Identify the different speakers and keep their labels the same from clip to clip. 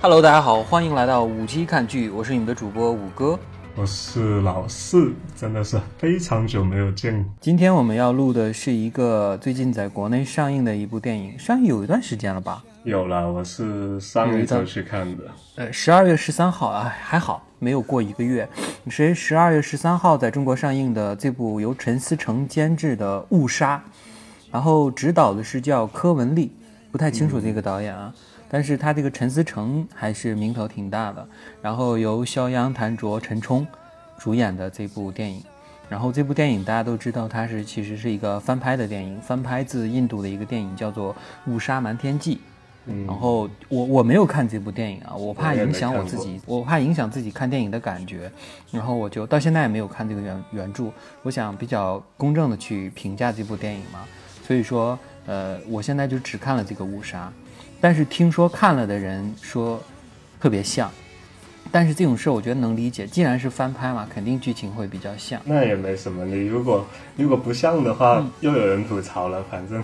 Speaker 1: Hello，大家好，欢迎来到五期看剧，我是你们的主播五哥。
Speaker 2: 我是老四，真的是非常久没有见。
Speaker 1: 今天我们要录的是一个最近在国内上映的一部电影，上映有一段时间了吧？
Speaker 2: 有了，我是上一周去看的。
Speaker 1: 呃，十二月十三号啊，还好没有过一个月。是十二月十三号在中国上映的这部由陈思诚监制的《误杀》，然后执导的是叫柯文丽，不太清楚这个导演啊。但是他这个陈思诚还是名头挺大的，然后由肖央、谭卓、陈冲主演的这部电影，然后这部电影大家都知道，它是其实是一个翻拍的电影，翻拍自印度的一个电影叫做《误杀瞒天记》。然后我我没有看这部电影啊，我怕影响我自己，我怕影响自己看电影的感觉，然后我就到现在也没有看这个原原著，我想比较公正的去评价这部电影嘛，所以说呃，我现在就只看了这个《误杀》。但是听说看了的人说特别像，但是这种事我觉得能理解，既然是翻拍嘛，肯定剧情会比较像。
Speaker 2: 那也没什么，你如果如果不像的话，又有人吐槽了，反正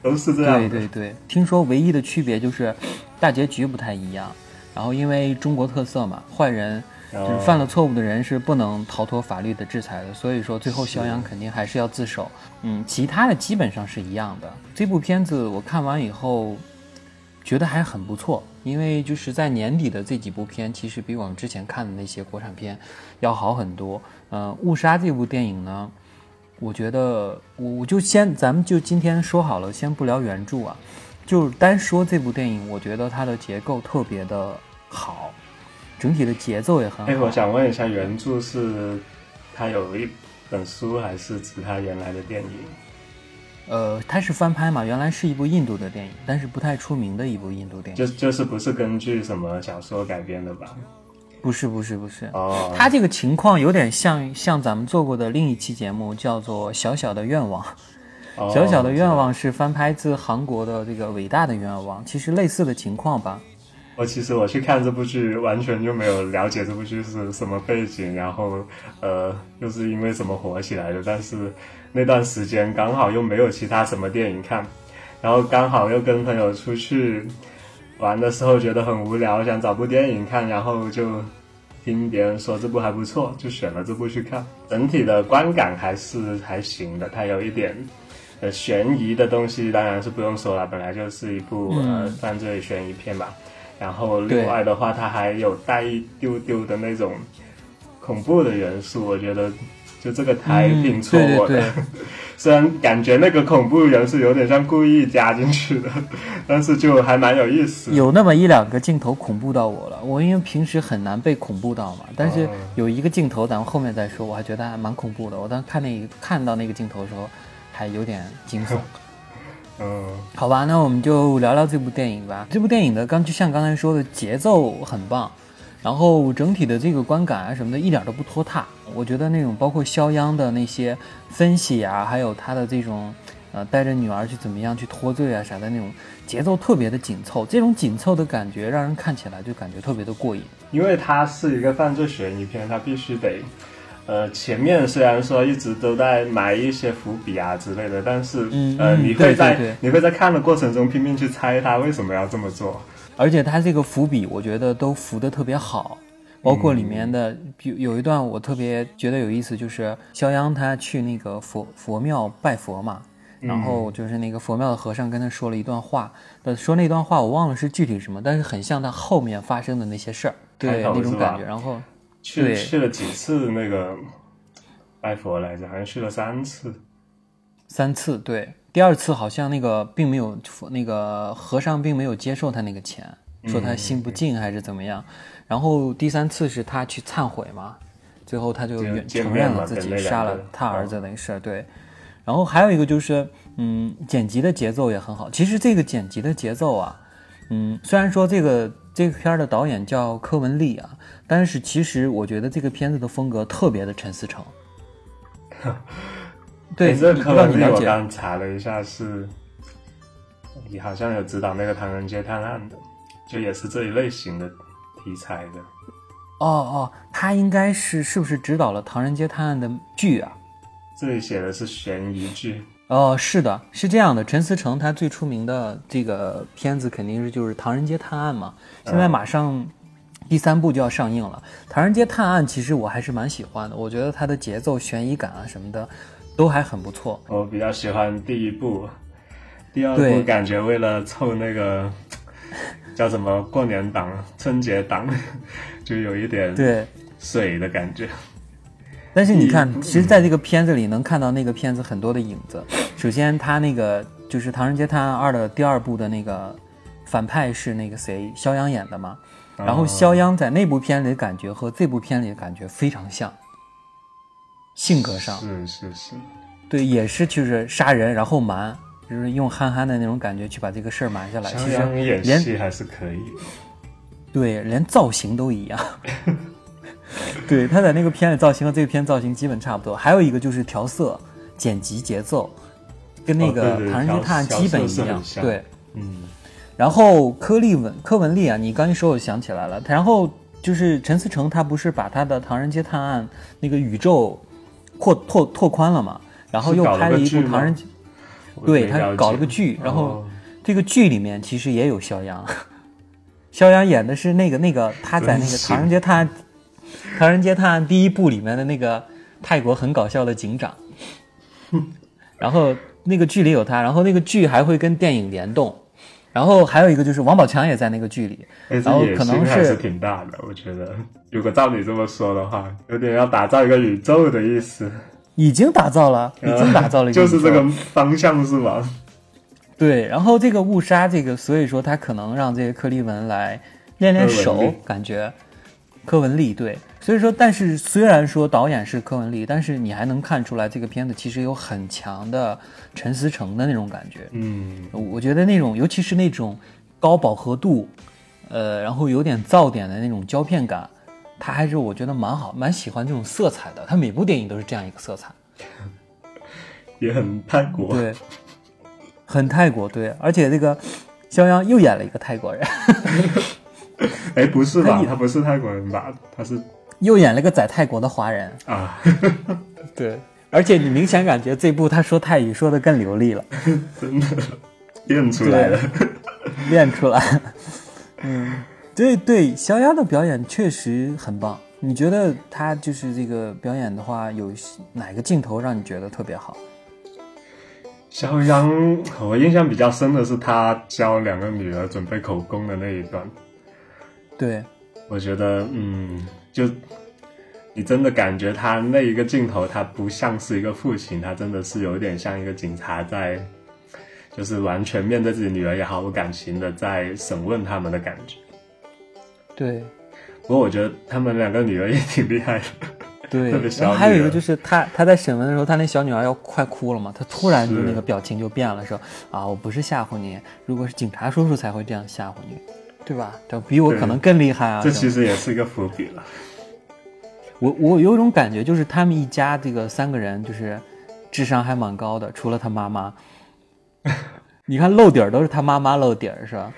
Speaker 2: 都是这样。
Speaker 1: 对对对，听说唯一的区别就是大结局不太一样，然后因为中国特色嘛，坏人就是犯了错误的人是不能逃脱法律的制裁的，所以说最后肖央肯定还是要自首。嗯，其他的基本上是一样的。这部片子我看完以后。觉得还很不错，因为就是在年底的这几部片，其实比我们之前看的那些国产片要好很多。呃，误杀这部电影呢，我觉得我我就先咱们就今天说好了，先不聊原著啊，就单说这部电影，我觉得它的结构特别的好，整体的节奏也很好。哎，
Speaker 2: 我想问一下，原著是它有一本书，还是指它原来的电影？
Speaker 1: 呃，它是翻拍嘛？原来是一部印度的电影，但是不太出名的一部印度电
Speaker 2: 影。就就是不是根据什么小说改编的吧？
Speaker 1: 不是不是不是。
Speaker 2: 哦。
Speaker 1: 它这个情况有点像像咱们做过的另一期节目，叫做《小小的愿望》。小小的愿望是翻拍自韩国的这个《伟大的愿望》，其实类似的情况吧。
Speaker 2: 我其实我去看这部剧，完全就没有了解这部剧是什么背景，然后呃又是因为什么火起来的，但是。那段时间刚好又没有其他什么电影看，然后刚好又跟朋友出去玩的时候觉得很无聊，想找部电影看，然后就听别人说这部还不错，就选了这部去看。整体的观感还是还行的，它有一点呃悬疑的东西，当然是不用说了，本来就是一部呃犯罪悬疑片吧。然后另外的话，它还有带一丢丢的那种恐怖的元素，我觉得。就这个台挺戳我的，虽然感觉那个恐怖人是有点像故意加进去的，但是就还蛮有意思。
Speaker 1: 有那么一两个镜头恐怖到我了，我因为平时很难被恐怖到嘛，但是有一个镜头，咱们后面再说，我还觉得还蛮恐怖的。我当时看那看到那个镜头的时候，还有点惊悚。
Speaker 2: 嗯，
Speaker 1: 好吧，那我们就聊聊这部电影吧。这部电影的刚就像刚才说的，节奏很棒。然后整体的这个观感啊什么的，一点都不拖沓。我觉得那种包括肖央的那些分析啊，还有他的这种，呃，带着女儿去怎么样去脱罪啊啥的那种节奏特别的紧凑。这种紧凑的感觉让人看起来就感觉特别的过瘾。
Speaker 2: 因为它是一个犯罪悬疑片，它必须得，呃，前面虽然说一直都在埋一些伏笔啊之类的，但是呃，你会在你会在看的过程中拼命去猜他为什么要这么做。
Speaker 1: 而且他这个伏笔，我觉得都伏得特别好，包括里面的有有一段我特别觉得有意思，就是肖央他去那个佛佛庙拜佛嘛，然后就是那个佛庙的和尚跟他说了一段话，说那段话我忘了是具体什么，但是很像他后面发生的那些事儿，对那种感觉。然后
Speaker 2: 去去了几次那个拜佛来着，好像去了三次，
Speaker 1: 三次对。第二次好像那个并没有，那个和尚并没有接受他那个钱，说他心不静还是怎么样。然后第三次是他去忏悔嘛，最后他就承认了自己杀了他儿子的事儿。对，然后还有一个就是，嗯，剪辑的节奏也很好。其实这个剪辑的节奏啊，嗯，虽然说这个这个片儿的导演叫柯文丽啊，但是其实我觉得这个片子的风格特别的陈思诚。对，
Speaker 2: 这柯文丽我刚查了一下，是，你好像有指导那个《唐人街探案》的，就也是这一类型的题材的。
Speaker 1: 哦哦，他应该是是不是指导了《唐人街探案》的剧啊？
Speaker 2: 这里写的是悬疑剧。
Speaker 1: 哦，是的，是这样的。陈思诚他最出名的这个片子肯定是就是《唐人街探案》嘛，现在马上第三部就要上映了。《唐人街探案》其实我还是蛮喜欢的，我觉得它的节奏、悬疑感啊什么的都还很不错。
Speaker 2: 我比较喜欢第一部，第二
Speaker 1: 对
Speaker 2: 部感觉为了凑那个叫什么过年档、春节档，就有一点
Speaker 1: 对，
Speaker 2: 水的感觉。
Speaker 1: 但是你看，其实在这个片子里能看到那个片子很多的影子。首先，他那个就是《唐人街探案二》的第二部的那个反派是那个谁，肖央演的嘛。然后肖央在那部片里的感觉和这部片里的感觉非常像，性格上
Speaker 2: 是是是，
Speaker 1: 对也是就是杀人然后瞒，就是用憨憨的那种感觉去把这个事儿瞒下来。其实
Speaker 2: 演
Speaker 1: 连
Speaker 2: 戏还是可以。
Speaker 1: 对连造型都一样。对，他在那个片里造型和这个片造型基本差不多。还有一个就是调色、剪辑、节奏，跟那个唐人街探案》基本一样对，
Speaker 2: 嗯，
Speaker 1: 然后柯立文、柯文丽啊，你刚一说我想起来了。然后就是陈思诚，他不是把他的《唐人街探案》那个宇宙扩拓拓宽了嘛？然后又拍了一部唐人街》，
Speaker 2: 我
Speaker 1: 对他搞了个剧，然后
Speaker 2: 哦
Speaker 1: 这个剧里面其实也有肖央，肖央演的是那个那个他在那个《唐人街探案》《唐人街探案》第一部里面的那个泰国很搞笑的警长，然后那个剧里有他，然后那个剧还会跟电影联动，然后还有一个就是王宝强也在那个剧里，然后
Speaker 2: 野
Speaker 1: 可能
Speaker 2: 还是挺大的，我觉得。如果照你这么说的话，有点要打造一个宇宙的意思。
Speaker 1: 已经打造了，已经打造了一个、
Speaker 2: 呃就是这个方向是吧？
Speaker 1: 对，然后这个误杀这个，所以说他可能让这个柯立文来练练手感觉柯文丽对，所以说，但是虽然说导演是柯文丽，但是你还能看出来这个片子其实有很强的陈思诚的那种感觉。
Speaker 2: 嗯，
Speaker 1: 我我觉得那种，尤其是那种高饱和度，呃，然后有点噪点的那种胶片感，他还是我觉得蛮好，蛮喜欢这种色彩的。他每部电影都是这样一个色彩。
Speaker 2: 也很泰国。
Speaker 1: 对，很泰国，对，而且这个肖央又演了一个泰国人，
Speaker 2: 哎，不是吧
Speaker 1: 他？
Speaker 2: 他不是泰国人吧？他是
Speaker 1: 又演了个在泰国的华人，
Speaker 2: 啊，
Speaker 1: 对，而且你明显感觉这部他说泰语说的更流利了，
Speaker 2: 真的练出来了。
Speaker 1: 练出来，嗯，对对，肖央的表演确实很棒。你觉得他就是这个表演的话，有哪个镜头让你觉得特别好？
Speaker 2: 肖央，我印象比较深的是他教两个女儿准备口供的那一段。
Speaker 1: 对，
Speaker 2: 我觉得，嗯，就你真的感觉他那一个镜头，他不像是一个父亲，他真的是有点像一个警察在，就是完全面对自己女儿也毫无感情的在审问他们的感觉。
Speaker 1: 对，
Speaker 2: 不过我觉得他们两个女儿也挺厉害的。
Speaker 1: 对 然后还有一个就是他他在审问的时候，他那小女儿要快哭了嘛，他突然就那个表情就变了，说啊，我不是吓唬你，如果是警察叔叔才会这样吓唬你，对吧？这比我可能更厉害啊！
Speaker 2: 这其实也是一个伏笔了。
Speaker 1: 我我有一种感觉，就是他们一家这个三个人，就是智商还蛮高的，除了他妈妈。你看漏底儿都是他妈妈漏底儿是吧？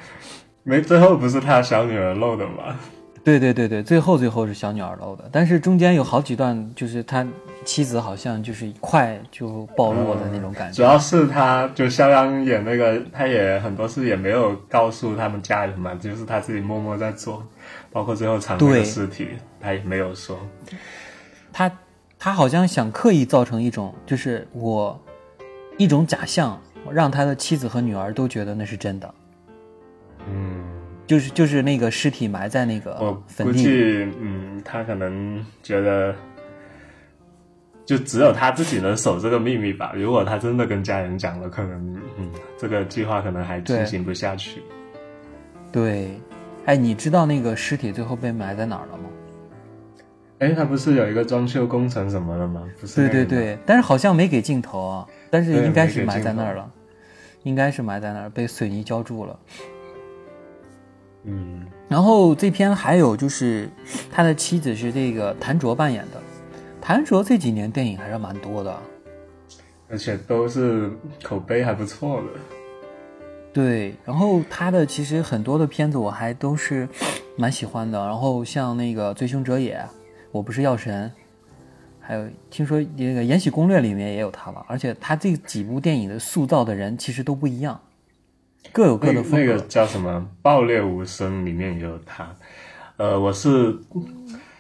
Speaker 2: 没，最后不是他小女儿漏的吗？
Speaker 1: 对对对对，最后最后是小女儿漏的，但是中间有好几段，就是他妻子好像就是一快就暴露的那种感觉。
Speaker 2: 主要是他就肖央演那个，他也很多事也没有告诉他们家人嘛，就是他自己默默在做，包括最后藏那
Speaker 1: 对
Speaker 2: 个尸体，他也没有说。
Speaker 1: 他他好像想刻意造成一种，就是我一种假象，让他的妻子和女儿都觉得那是真的，
Speaker 2: 嗯，
Speaker 1: 就是就是那个尸体埋在那个
Speaker 2: 我
Speaker 1: 坟地里。
Speaker 2: 估计，嗯，他可能觉得，就只有他自己能守这个秘密吧。如果他真的跟家人讲了，可能，嗯，这个计划可能还进行不下去。
Speaker 1: 对，哎，你知道那个尸体最后被埋在哪儿了吗？
Speaker 2: 哎，他不是有一个装修工程什么的吗？不是、
Speaker 1: 对对，对，但是好像没给镜头啊，但是应该是埋在那儿了，应该是埋在那儿，被水泥浇筑了。
Speaker 2: 嗯，
Speaker 1: 然后这篇还有就是他的妻子是这个谭卓扮演的，谭卓这几年电影还是蛮多的。
Speaker 2: 而且都是口碑还不错的。
Speaker 1: 对，然后他的其实很多的片子我还都是蛮喜欢的，然后像那个《追凶者也》，我不是药神，还有听说那个《延禧攻略》里面也有他吧，而且他这几部电影的塑造的人其实都不一样，各有各的风格。
Speaker 2: 那个叫什么《爆裂无声》里面也有他，呃，我是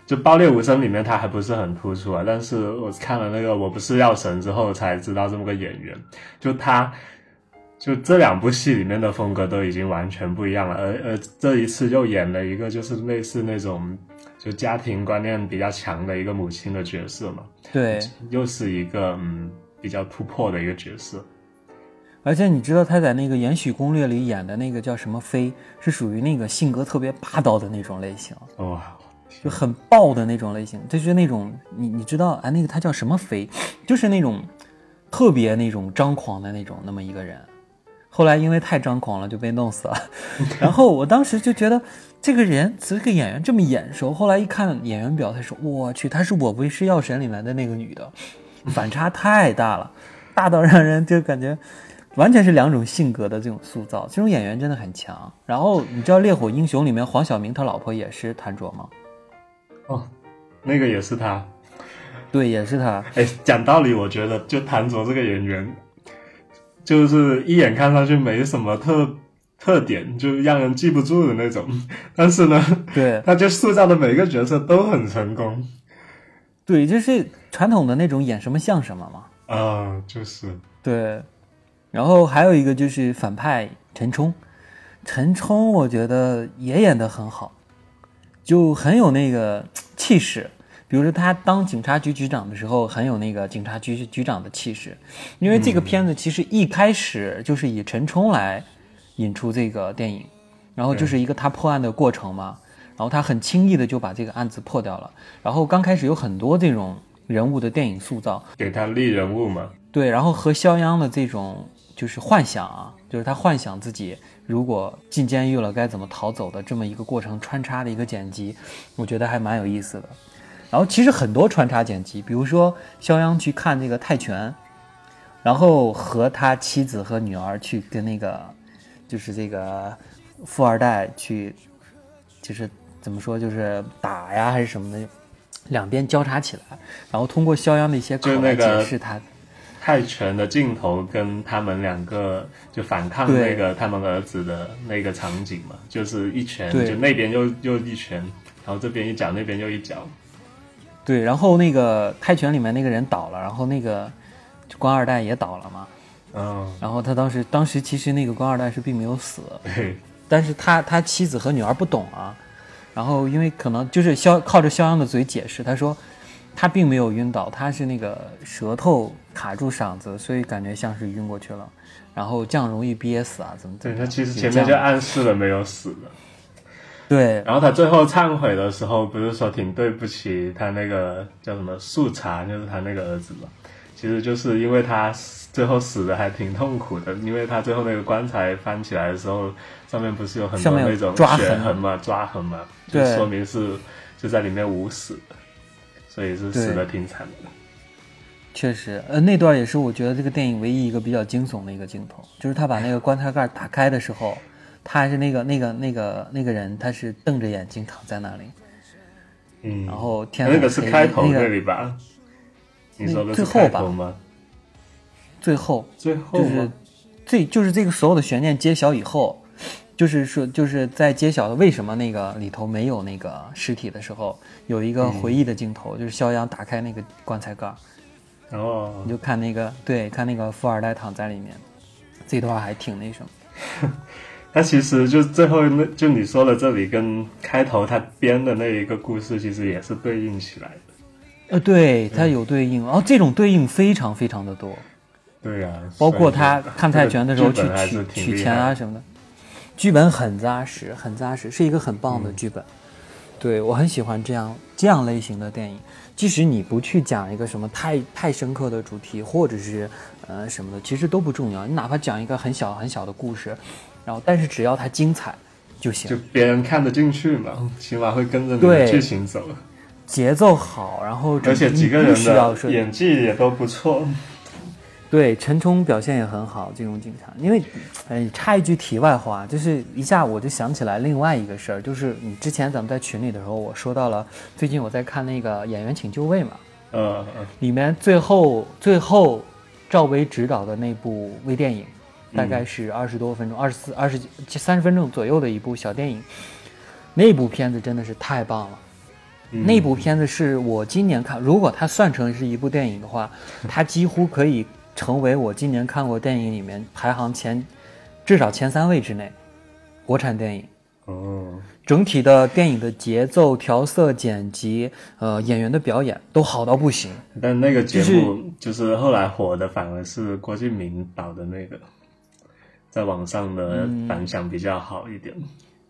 Speaker 2: 就《爆裂无声》里面他还不是很突出啊，但是我看了那个《我不是药神》之后才知道这么个演员，就他。就这两部戏里面的风格都已经完全不一样了，而而这一次又演了一个就是类似那种就家庭观念比较强的一个母亲的角色嘛，
Speaker 1: 对，
Speaker 2: 又是一个嗯比较突破的一个角色。
Speaker 1: 而且你知道他在那个《延禧攻略》里演的那个叫什么妃，是属于那个性格特别霸道的那种类型，
Speaker 2: 哇，
Speaker 1: 就很暴的那种类型，就是那种你你知道啊，那个他叫什么妃，就是那种特别那种张狂的那种那么一个人。后来因为太张狂了，就被弄死了。然后我当时就觉得这个人，这个演员这么眼熟。后来一看演员表，他说：“我去，他是我不是药神里面的那个女的，反差太大了，大到让人就感觉完全是两种性格的这种塑造。这种演员真的很强。然后你知道《烈火英雄》里面黄晓明他老婆也是谭卓吗？
Speaker 2: 哦，那个也是他。
Speaker 1: 对，也是他。
Speaker 2: 哎，讲道理，我觉得就谭卓这个演员。就是一眼看上去没什么特特点，就让人记不住的那种。但是呢，
Speaker 1: 对，
Speaker 2: 他就塑造的每个角色都很成功。
Speaker 1: 对，就是传统的那种演什么像什么
Speaker 2: 嘛。啊，就是
Speaker 1: 对。然后还有一个就是反派陈冲，陈冲我觉得也演得很好，就很有那个气势。比如说他当警察局局长的时候，很有那个警察局局长的气势，因为这个片子其实一开始就是以陈冲来引出这个电影，然后就是一个他破案的过程嘛，然后他很轻易的就把这个案子破掉了，然后刚开始有很多这种人物的电影塑造，
Speaker 2: 给他立人物嘛，
Speaker 1: 对，然后和肖央的这种就是幻想啊，就是他幻想自己如果进监狱了该怎么逃走的这么一个过程穿插的一个剪辑，我觉得还蛮有意思的。然后其实很多穿插剪辑，比如说肖央去看那个泰拳，然后和他妻子和女儿去跟那个，就是这个富二代去，就是怎么说，就是打呀还是什么的，两边交叉起来，然后通过肖央的一些口来解释他
Speaker 2: 泰拳的镜头跟他们两个就反抗那个他们儿子的那个场景嘛，就是一拳就那边又又一拳，然后这边一脚那边又一脚。
Speaker 1: 对，然后那个泰拳里面那个人倒了，然后那个官二代也倒了嘛。
Speaker 2: 嗯。
Speaker 1: 然后他当时，当时其实那个官二代是并没有死，
Speaker 2: 对。
Speaker 1: 但是他他妻子和女儿不懂啊，然后因为可能就是肖靠着肖央的嘴解释，他说他并没有晕倒，他是那个舌头卡住嗓子，所以感觉像是晕过去了。然后这样容易憋死啊，怎么？
Speaker 2: 对他其实前面就暗示了没有死的。
Speaker 1: 对，
Speaker 2: 然后他最后忏悔的时候，不是说挺对不起他那个叫什么素茶，就是他那个儿子嘛。其实就是因为他最后死的还挺痛苦的，因为他最后那个棺材翻起来的时候，上面不是有很多那种血痕嘛、抓痕嘛，就说明是就在里面捂死的，所以是死的挺惨的。
Speaker 1: 确实，呃，那段也是我觉得这个电影唯一一个比较惊悚的一个镜头，就是他把那个棺材盖打开的时候。他还是那个那个那个那个人，他是瞪着眼睛躺在那里，
Speaker 2: 嗯，
Speaker 1: 然后天
Speaker 2: 那个是开头那里吧？你说的
Speaker 1: 是
Speaker 2: 开头吗？
Speaker 1: 最后，
Speaker 2: 最后
Speaker 1: 就是最就是这个所有的悬念揭晓以后，就是说就是在揭晓的为什么那个里头没有那个尸体的时候，有一个回忆的镜头，就是肖央打开那个棺材盖，
Speaker 2: 哦，
Speaker 1: 你就看那个对，看那个富二代躺在里面，这段还挺那什么。
Speaker 2: 他其实就最后那就你说的这里跟开头他编的那一个故事，其实也是对应起来的。
Speaker 1: 呃，对，他有对应，然后这种对应非常非常的多。
Speaker 2: 对呀，
Speaker 1: 包括他看泰拳的时候去
Speaker 2: 取
Speaker 1: 取钱啊什么的，剧本很扎实，很扎实，是一个很棒的剧本。对我很喜欢这样这样类型的电影，即使你不去讲一个什么太太深刻的主题，或者是呃什么的，其实都不重要。你哪怕讲一个很小很小的故事。然后，但是只要它精彩就行，
Speaker 2: 就别人看得进去嘛，起码会跟着你的剧情走。
Speaker 1: 节奏好，然后
Speaker 2: 而且几个人的演技也都不错。
Speaker 1: 对，陈冲表现也很好，金融警察。因为，哎，插一句题外话，就是一下我就想起来另外一个事儿，就是你之前咱们在群里的时候，我说到了最近我在看那个《演员请就位》嘛，
Speaker 2: 嗯，
Speaker 1: 里面最后最后赵薇执导的那部微电影，大概是二十多分钟，二十四、二十三十分钟左右的一部小电影。那部片子真的是太棒了。
Speaker 2: 嗯
Speaker 1: 那部片子是我今年看，如果它算成是一部电影的话，它几乎可以成为我今年看过电影里面排行前至少前三位之内。国产电影
Speaker 2: 哦，
Speaker 1: 整体的电影的节奏、调色、剪辑，呃，演员的表演都好到不行。
Speaker 2: 但那个节
Speaker 1: 就是
Speaker 2: 目就是后来火的反而是郭敬明导的那个，在网上的
Speaker 1: 嗯
Speaker 2: 反响比较好一点。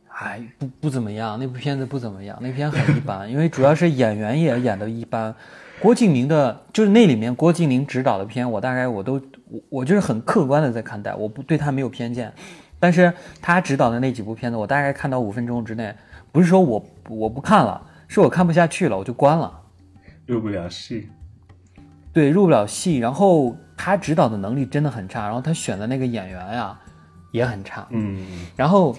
Speaker 1: 哎，不不怎么样，那部片子不怎么样，那片很一般，因为主要是演员也演的一般。郭敬明的，就是那里面郭敬明执导的片，我大概我都我我就是很客观的在看待，我不对他没有偏见。但是他执导的那几部片子，我大概看到五分钟之内，不是说我我不看了，是我看不下去了，我就关了。
Speaker 2: 入不了戏。
Speaker 1: 对，入不了戏。然后他指导的能力真的很差，然后他选的那个演员呀也很差。
Speaker 2: 嗯，
Speaker 1: 然后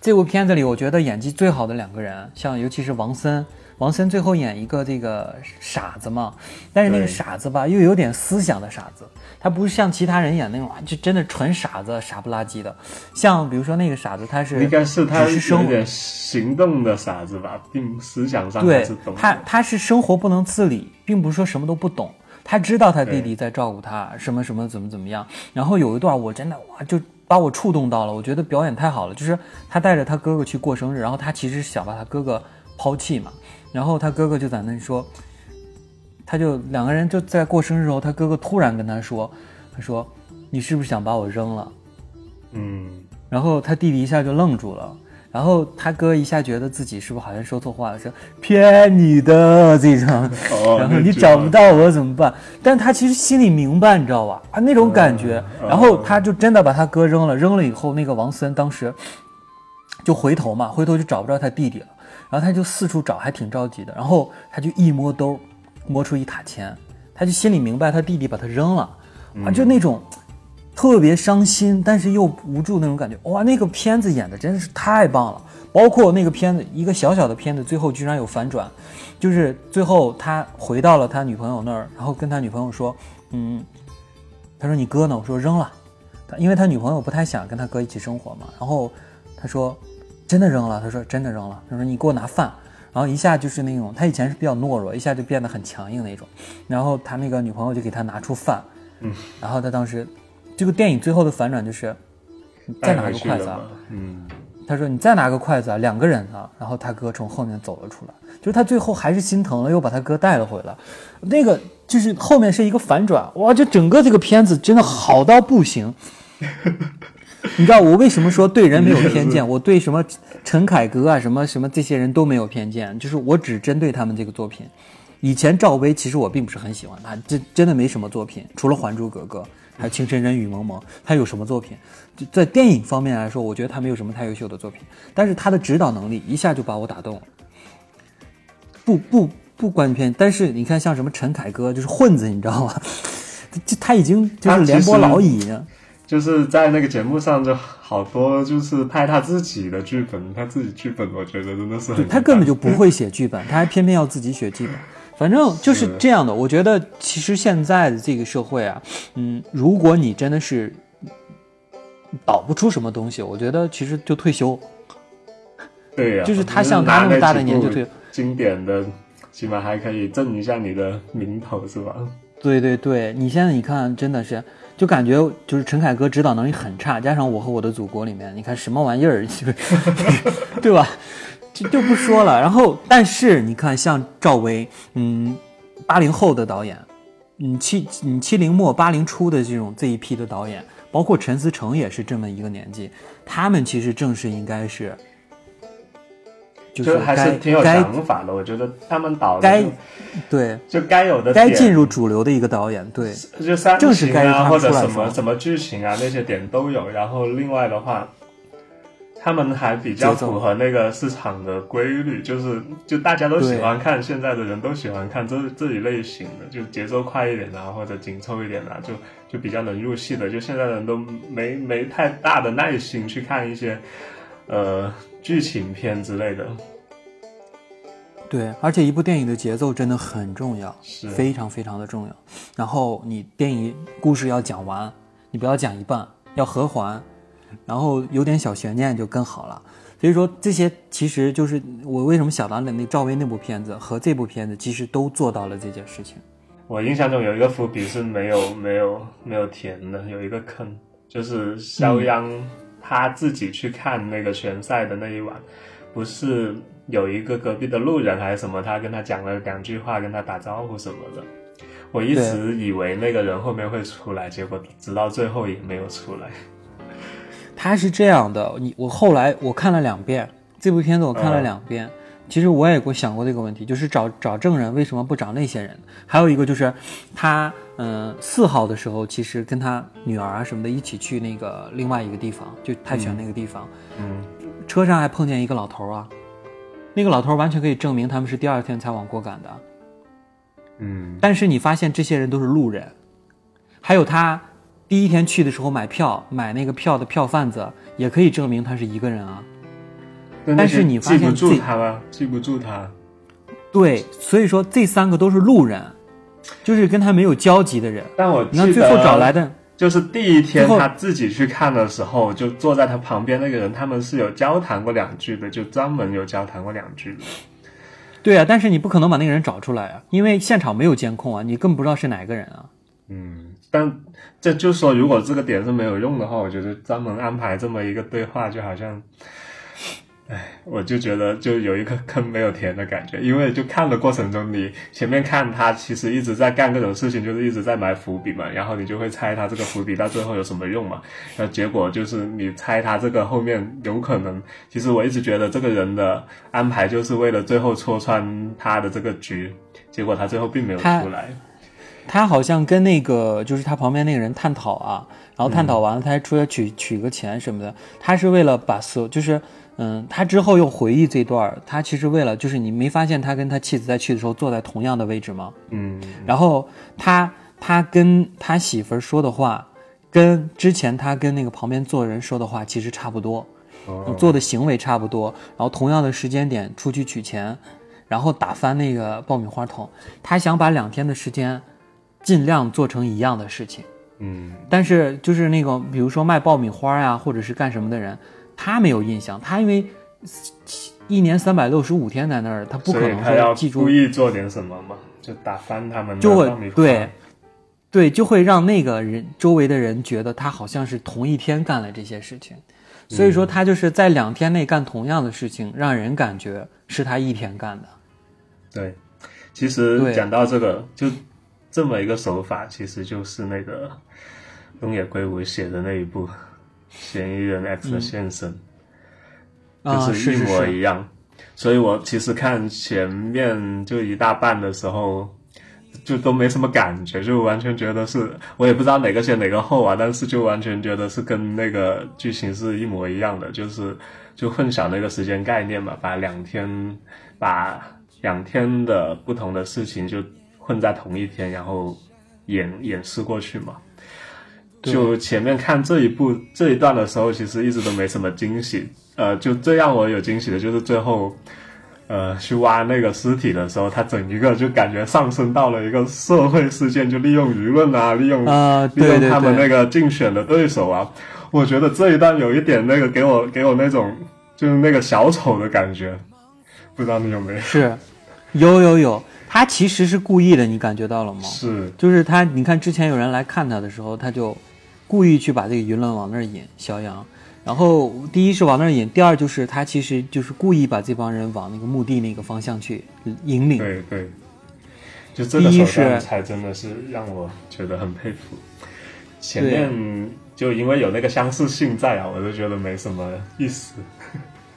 Speaker 1: 这部片子里，我觉得演技最好的两个人，像尤其是王森，王森最后演一个这个傻子嘛，但是那个傻子吧，又有点思想的傻子，他不是像其他人演那种啊就真的纯傻子，傻不拉几的。像比如说那个傻子，他是
Speaker 2: 应该是他有点行动的傻子吧，并思想上
Speaker 1: 对
Speaker 2: 是懂。
Speaker 1: 他，他是生活不能自理，并不是说什么都不懂。他知道他弟弟在照顾他，什么什么怎么怎么样。然后有一段我真的哇，就把我触动到了，我觉得表演太好了。就是他带着他哥哥去过生日，然后他其实是想把他哥哥抛弃嘛。然后他哥哥就在那说，他就两个人就在过生日的时候，他哥哥突然跟他说，他说你是不是想把我扔了？
Speaker 2: 嗯，
Speaker 1: 然后他弟弟一下就愣住了，然后他哥一下觉得自己是不是好像说错话了，说骗你的这种，
Speaker 2: 哦，
Speaker 1: 然后你找不到我怎么办？但他其实心里明白，你知道吧？啊，那种感觉。
Speaker 2: 嗯
Speaker 1: 然后他就真的把他哥扔了，扔了以后，那个王森当时就回头嘛，回头就找不着他弟弟了，然后他就四处找，还挺着急的。然后他就一摸兜，摸出一沓钱，他就心里明白他弟弟把他扔了，啊，就那种。特别伤心，但是又无助那种感觉。哇，那个片子演的真的是太棒了，包括那个片子一个小小的片子，最后居然有反转，就是最后他回到了他女朋友那儿，然后跟他女朋友说，嗯，他说你哥呢？我说扔了，他因为他女朋友不太想跟他哥一起生活嘛，然后他说真的扔了，他说真的扔了，他说你给我拿饭，然后一下就是那种他以前是比较懦弱，一下就变得很强硬那种，然后他那个女朋友就给他拿出饭，
Speaker 2: 嗯，
Speaker 1: 然后他当时这个电影最后的反转就是你再拿个筷子啊。
Speaker 2: 嗯，
Speaker 1: 他说：“你再拿个筷子啊，两个人啊。”然后他哥从后面走了出来，就是他最后还是心疼了，又把他哥带了回来。那个就是后面是一个反转，哇！就整个这个片子真的好到不行。你知道我为什么说对人没有偏见？我对什么陈凯歌啊，什么什么这些人都没有偏见，就是我只针对他们这个作品。以前赵薇其实我并不是很喜欢她，真真的没什么作品，除了《还珠格格》还有《情深深雨蒙蒙》，她有什么作品？就在电影方面来说，我觉得她没有什么太优秀的作品，但是她的指导能力一下就把我打动了。不不不关偏，但是你看像什么陈凯歌，就是混子，你知道吗？这他已经就是廉颇老矣呢。
Speaker 2: 就是在那个节目上，就好多就是拍他自己的剧本，他自己剧本，我觉得真的是
Speaker 1: 他根本就不会写剧本，他还偏偏要自己写剧本。反正就是这样的。我觉得其实现在的这个社会啊，嗯，如果你真的是导不出什么东西，我觉得其实就退休。
Speaker 2: 对呀、
Speaker 1: 就是他像他那么大的年纪就退
Speaker 2: 就经典的，起码还可以挣一下你的名头，是吧？
Speaker 1: 对对对，你现在你看，真的是就感觉就是陈凯歌指导能力很差，加上《我和我的祖国》里面，你看什么玩意儿，对吧？就就不说了。然后，但是你看，像赵薇，嗯，八零后的导演，嗯七嗯七零末八零初的这种这一批的导演，包括陈思诚也是这么一个年纪，他们其实正是应该是，就是
Speaker 2: 还是挺有想法的。我觉得他们导的
Speaker 1: 该对
Speaker 2: 就该有的点
Speaker 1: 该进入主流的一个导演，对。
Speaker 2: 就三
Speaker 1: 正是该
Speaker 2: 或者什么什么剧情啊，那些点都有。然后另外的话，他们还比较符合那个市场的规律，就是就大家都喜欢看，现在的人都喜欢看这这一类型的，就节奏快一点啊，或者紧凑一点啊，就就比较能入戏的。就现在的人都没没太大的耐心去看一些呃剧情片之类的。
Speaker 1: 对，而且一部电影的节奏真的很重要，
Speaker 2: 是
Speaker 1: 非常非常的重要。然后你电影故事要讲完，你不要讲一半，要合环，然后有点小悬念就更好了。所以说这些其实就是我为什么想到那那赵薇那部片子和这部片子其实都做到了这件事情。
Speaker 2: 我印象中有一个伏笔是没有没有没有填的，有一个坑，就是肖央他自己去看那个拳赛的那一晚，不是有一个隔壁的路人还是什么，他跟他讲了两句话，跟他打招呼什么的。我一直以为那个人后面会出来，结果直到最后也没有出来。
Speaker 1: 他是这样的，你我后来我看了两遍这部片子，我看了两遍。其实我也过想过这个问题，就是找找证人为什么不找那些人？还有一个就是，他嗯四号的时候，其实跟他女儿啊什么的一起去那个另外一个地方，就泰拳那个地方。
Speaker 2: 嗯，
Speaker 1: 车上还碰见一个老头啊，那个老头完全可以证明他们是第二天才往过赶的。
Speaker 2: 嗯，
Speaker 1: 但是你发现这些人都是路人，还有他第一天去的时候买票买那个票的票贩子，也可以证明他是一个人啊。但是你发
Speaker 2: 记不住他吗？记不住他。
Speaker 1: 对，所以说这三个都是路人，就是跟他没有交集的人。
Speaker 2: 但我
Speaker 1: 你看
Speaker 2: 记
Speaker 1: 最后找
Speaker 2: 得
Speaker 1: 来的，
Speaker 2: 就是第一天他自己去看的时候，就坐在他旁边那个人，他们是有交谈过两句的，就专门有交谈过两句的。
Speaker 1: 对啊，但是你不可能把那个人找出来啊，因为现场没有监控啊，你更不知道是哪个人啊。
Speaker 2: 嗯，但这就说，如果这个点是没有用的话，我觉得专门安排这么一个对话，就好像，哎，我就觉得就有一个坑没有填的感觉，因为就看的过程中，你前面看他其实一直在干各种事情，就是一直在埋伏笔嘛，然后你就会猜他这个伏笔到最后有什么用嘛，然后结果就是你猜他这个后面有可能，其实我一直觉得这个人的安排就是为了最后戳穿他的这个局，结果他最后并没有出来。
Speaker 1: 他好像跟那个就是他旁边那个人探讨啊，然后探讨完了，他还出来取取个钱什么的。他是为了把所就是嗯，他之后又回忆这段儿，他其实为了就是你没发现他跟他妻子在去的时候坐在同样的位置吗？
Speaker 2: 嗯，
Speaker 1: 然后他他跟他媳妇儿说的话，跟之前他跟那个旁边坐人说的话其实差不多，
Speaker 2: 哦
Speaker 1: 做的行为差不多，然后同样的时间点出去取钱，然后打翻那个爆米花桶，他想把两天的时间尽量做成一样的事情。
Speaker 2: 嗯
Speaker 1: 但是就是那个，比如说卖爆米花呀，或者是干什么的人，他没有印象，他因为一年三百六十五天在那儿，他不可能
Speaker 2: 所以他要
Speaker 1: 说记住。
Speaker 2: 故，意做点什么嘛，就打翻他们
Speaker 1: 就会对，对，就会让那个人周围的人觉得他好像是同一天干了这些事情，所以说他就是在两天内干同样的事情，让人感觉是他一天干的。
Speaker 2: 对，其实讲到这个，就这么一个手法，其实就是那个东野圭吾写的那一部《嫌疑人 X 的现身》
Speaker 1: 啊，
Speaker 2: 就是一模一样。所以我其实看前面就一大半的时候，就都没什么感觉，就完全觉得是我也不知道哪个先哪个后啊，但是就完全觉得是跟那个剧情是一模一样的，就是就混淆那个时间概念嘛，把两天把两天的不同的事情就混在同一天，然后演演示过去嘛。
Speaker 1: 对
Speaker 2: 就前面看这一部这一段的时候，其实一直都没什么惊喜。呃，就最让我有惊喜的就是最后，呃，去挖那个尸体的时候，他整一个就感觉上升到了一个社会事件，就利用舆论啊，利用
Speaker 1: 啊，
Speaker 2: 利用他们那个竞选的对手啊。我觉得这一段有一点那个给我给我那种就是那个小丑的感觉，不知道你有没有？
Speaker 1: 是有有有，他其实是故意的，你感觉到了吗？
Speaker 2: 是，
Speaker 1: 就是他，你看之前有人来看他的时候，他就故意去把这个舆论往那儿引，肖阳。然后第一是往那儿引，第二就是他其实就是故意把这帮人往那个墓地那个方向去引领。
Speaker 2: 对对，就这个手段
Speaker 1: 是
Speaker 2: 才真的是让我觉得很佩服。前面就因为有那个相似性在啊，我就觉得没什么意思。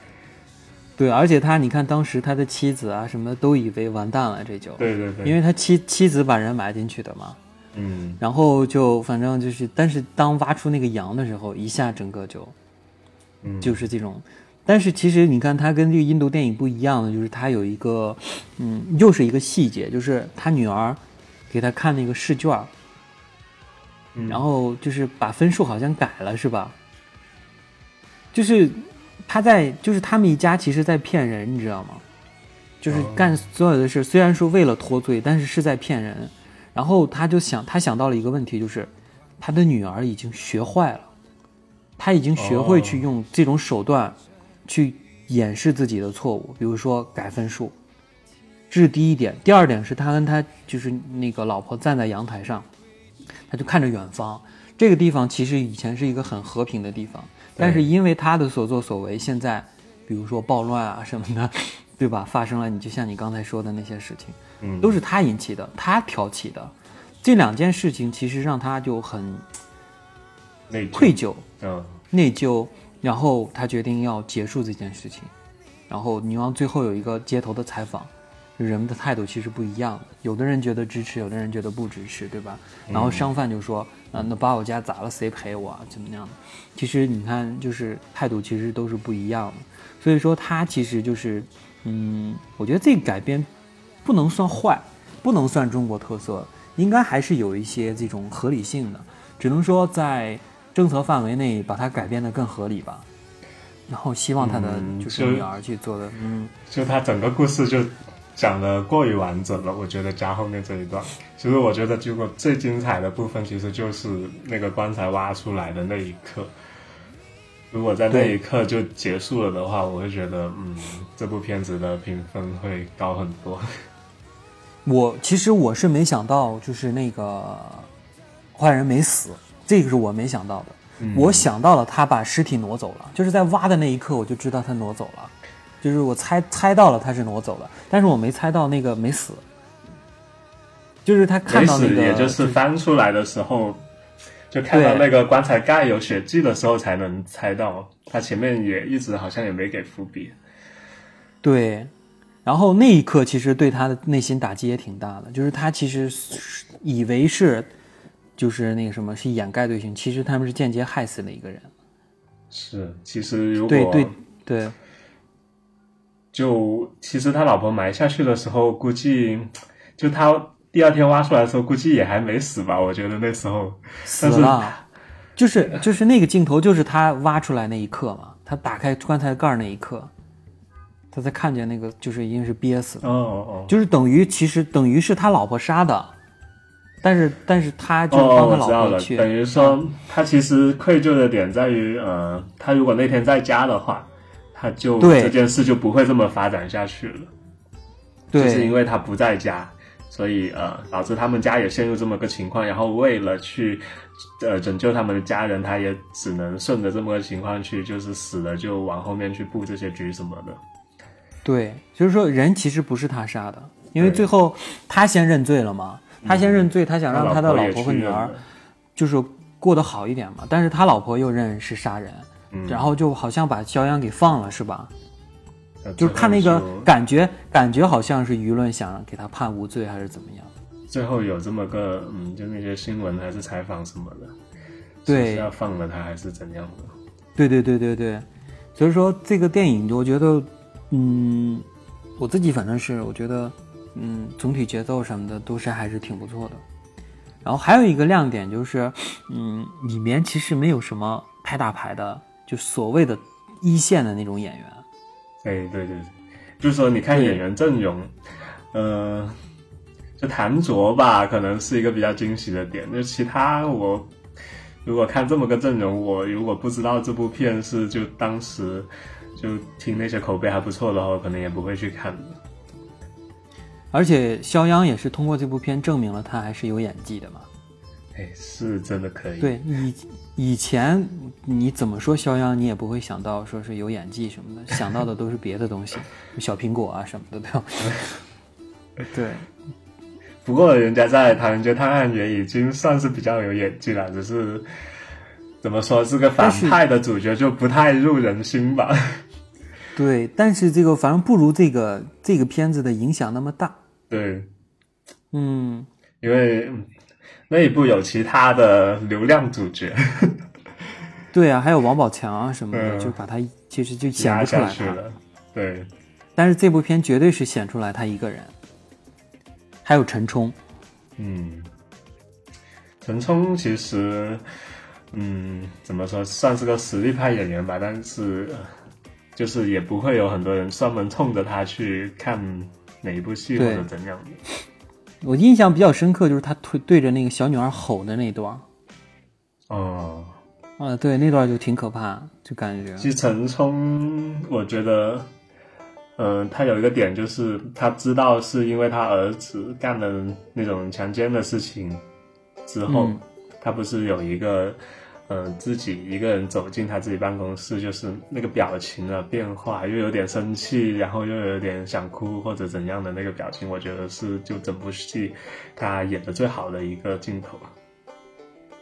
Speaker 1: 对，而且他你看当时他的妻子啊什么的都以为完蛋了，这就
Speaker 2: 对对对，
Speaker 1: 因为他妻妻子把人埋进去的嘛，
Speaker 2: 嗯，
Speaker 1: 然后就反正就是，但是当挖出那个羊的时候，一下整个就
Speaker 2: 嗯
Speaker 1: 就是这种。但是其实你看，它跟这个印度电影不一样的，就是它有一个，嗯，又是一个细节，就是他女儿给他看那个试卷，
Speaker 2: 嗯
Speaker 1: 然后就是把分数好像改了，是吧？就是他在，就是他们一家其实在骗人，你知道吗？就是干所有的事，虽然说为了脱罪，但是是在骗人。然后他就想，他想到了一个问题，就是他的女儿已经学坏了，他已经学会去用这种手段去掩饰自己的错误，比如说改分数。这是第一点。第二点是他跟他就是那个老婆站在阳台上，他就看着远方。这个地方其实以前是一个很和平的地方，但是因为他的所作所为，现在比如说暴乱啊什么的，对吧？发生了，你就像你刚才说的那些事情，
Speaker 2: 嗯，
Speaker 1: 都是他引起的，他挑起的。这两件事情其实让他就很
Speaker 2: 内疚
Speaker 1: 愧疚、
Speaker 2: 嗯
Speaker 1: 内疚，然后他决定要结束这件事情。然后女王最后有一个街头的采访，人们的态度其实不一样，有的人觉得支持，有的人觉得不支持，对吧？然后商贩就说：“啊、那把我家砸了，谁赔我啊？怎么样的？”其实你看，就是态度其实都是不一样的。所以说，他其实就是，嗯，我觉得这个改编不能算坏，不能算中国特色，应该还是有一些这种合理性的，只能说在政策范围内把它改变得更合理吧。然后希望他的
Speaker 2: 嗯
Speaker 1: 就是
Speaker 2: 就
Speaker 1: 女儿去做的，嗯，
Speaker 2: 就他整个故事就讲的过于完整了，我觉得加后面这一段，其实我觉得结果最精彩的部分其实就是那个棺材挖出来的那一刻。如果在那一刻就结束了的话，我会觉得，嗯，这部片子的评分会高很多。
Speaker 1: 我其实我是没想到，就是那个坏人没死，这个是我没想到的。我想到了他把尸体挪走了，就是在挖的那一刻我就知道他挪走了，就是我猜猜到了他是挪走了，但是我没猜到那个没死，就是他看到那个，
Speaker 2: 也就是翻出来的时候，就看到那个棺材盖有血迹的时候才能猜到。他前面也一直好像也没给伏笔。
Speaker 1: 对，然后那一刻其实对他的内心打击也挺大的，就是他其实是以为是就是那个什么是掩盖罪行，其实他们是间接害死了一个人。
Speaker 2: 是，其实如果
Speaker 1: 对对对，
Speaker 2: 就其实他老婆埋下去的时候，估计就他第二天挖出来的时候，估计也还没死吧？我觉得那时候
Speaker 1: 死了，就是就是那个镜头，就是他挖出来那一刻嘛，他打开棺材盖那一刻，他才看见那个就是已经是憋死了，
Speaker 2: 哦哦哦
Speaker 1: 就是等于其实等于是他老婆杀的，但是但是他
Speaker 2: 哦，
Speaker 1: 就帮他老婆去，
Speaker 2: 等于说他其实愧疚的点在于，呃，他如果那天在家的话，他就这件事就不会这么发展下去了。就是因为他不在家，所以呃导致他们家也陷入这么个情况，然后为了去呃拯救他们的家人，他也只能顺着这么个情况去，就是死了就往后面去布这些局什么的。
Speaker 1: 对，就是说人其实不是他杀的，因为最后他先认罪了嘛，他先认罪，他想让他的老婆和女儿就是过得好一点嘛，但是他老婆又认是杀人，
Speaker 2: 嗯
Speaker 1: 然后就好像把肖央给放了是吧？
Speaker 2: 呃
Speaker 1: 就是看那个感觉，感觉好像是舆论想给他判无罪还是怎么样？
Speaker 2: 最后有这么个嗯，就那些新闻还是采访什么的，
Speaker 1: 对
Speaker 2: 是要放了他还是怎样的？
Speaker 1: 对对对对对，所以说这个电影，我觉得，嗯，我自己反正是我觉得，嗯，总体节奏什么的都是还是挺不错的。然后还有一个亮点就是，嗯，里面其实没有什么拍大牌的，就所谓的一线的那种演员。
Speaker 2: 哎，对对，就是说你看演员阵容，呃，就谭卓吧，可能是一个比较惊喜的点。就其他我如果看这么个阵容，我如果不知道这部片是就当时就听那些口碑还不错的话，我可能也不会去看的。
Speaker 1: 而且肖央也是通过这部片证明了他还是有演技的嘛。
Speaker 2: 哎，是真的可以。，
Speaker 1: 对以以前你怎么说肖央，你也不会想到说是有演技什么的，想到的都是别的东西，小苹果啊什么的，对吧？对，
Speaker 2: 不过人家在《唐人街探案》也已经算是比较有演技了，只是怎么说，是个反派的主角就不太入人心吧。
Speaker 1: 对，但是这个反正不如这个这个片子的影响那么大。
Speaker 2: 对，
Speaker 1: 嗯，
Speaker 2: 因为嗯那一部有其他的流量主角
Speaker 1: 对啊，还有王宝强啊什么的，
Speaker 2: 嗯
Speaker 1: 就把他其实就显
Speaker 2: 压
Speaker 1: 不出来他。
Speaker 2: 下去了。对，
Speaker 1: 但是这部片绝对是显出来他一个人，还有陈冲。
Speaker 2: 嗯，陈冲其实，嗯，怎么说，算是个实力派演员吧，但是呃就是也不会有很多人专门冲着他去看哪一部戏或者怎样的。
Speaker 1: 我印象比较深刻就是他对对着那个小女孩吼的那段，
Speaker 2: 哦，
Speaker 1: 啊，对，那段就挺可怕，就感觉。
Speaker 2: 其实陈冲，我觉得，嗯、他有一个点就是他知道是因为他儿子干了那种强奸的事情之后，
Speaker 1: 嗯。
Speaker 2: 他不是有一个，呃，自己一个人走进他自己办公室，就是那个表情的变化，又有点生气，然后又有点想哭或者怎样的那个表情，我觉得是就整部戏他演的最好的一个镜头。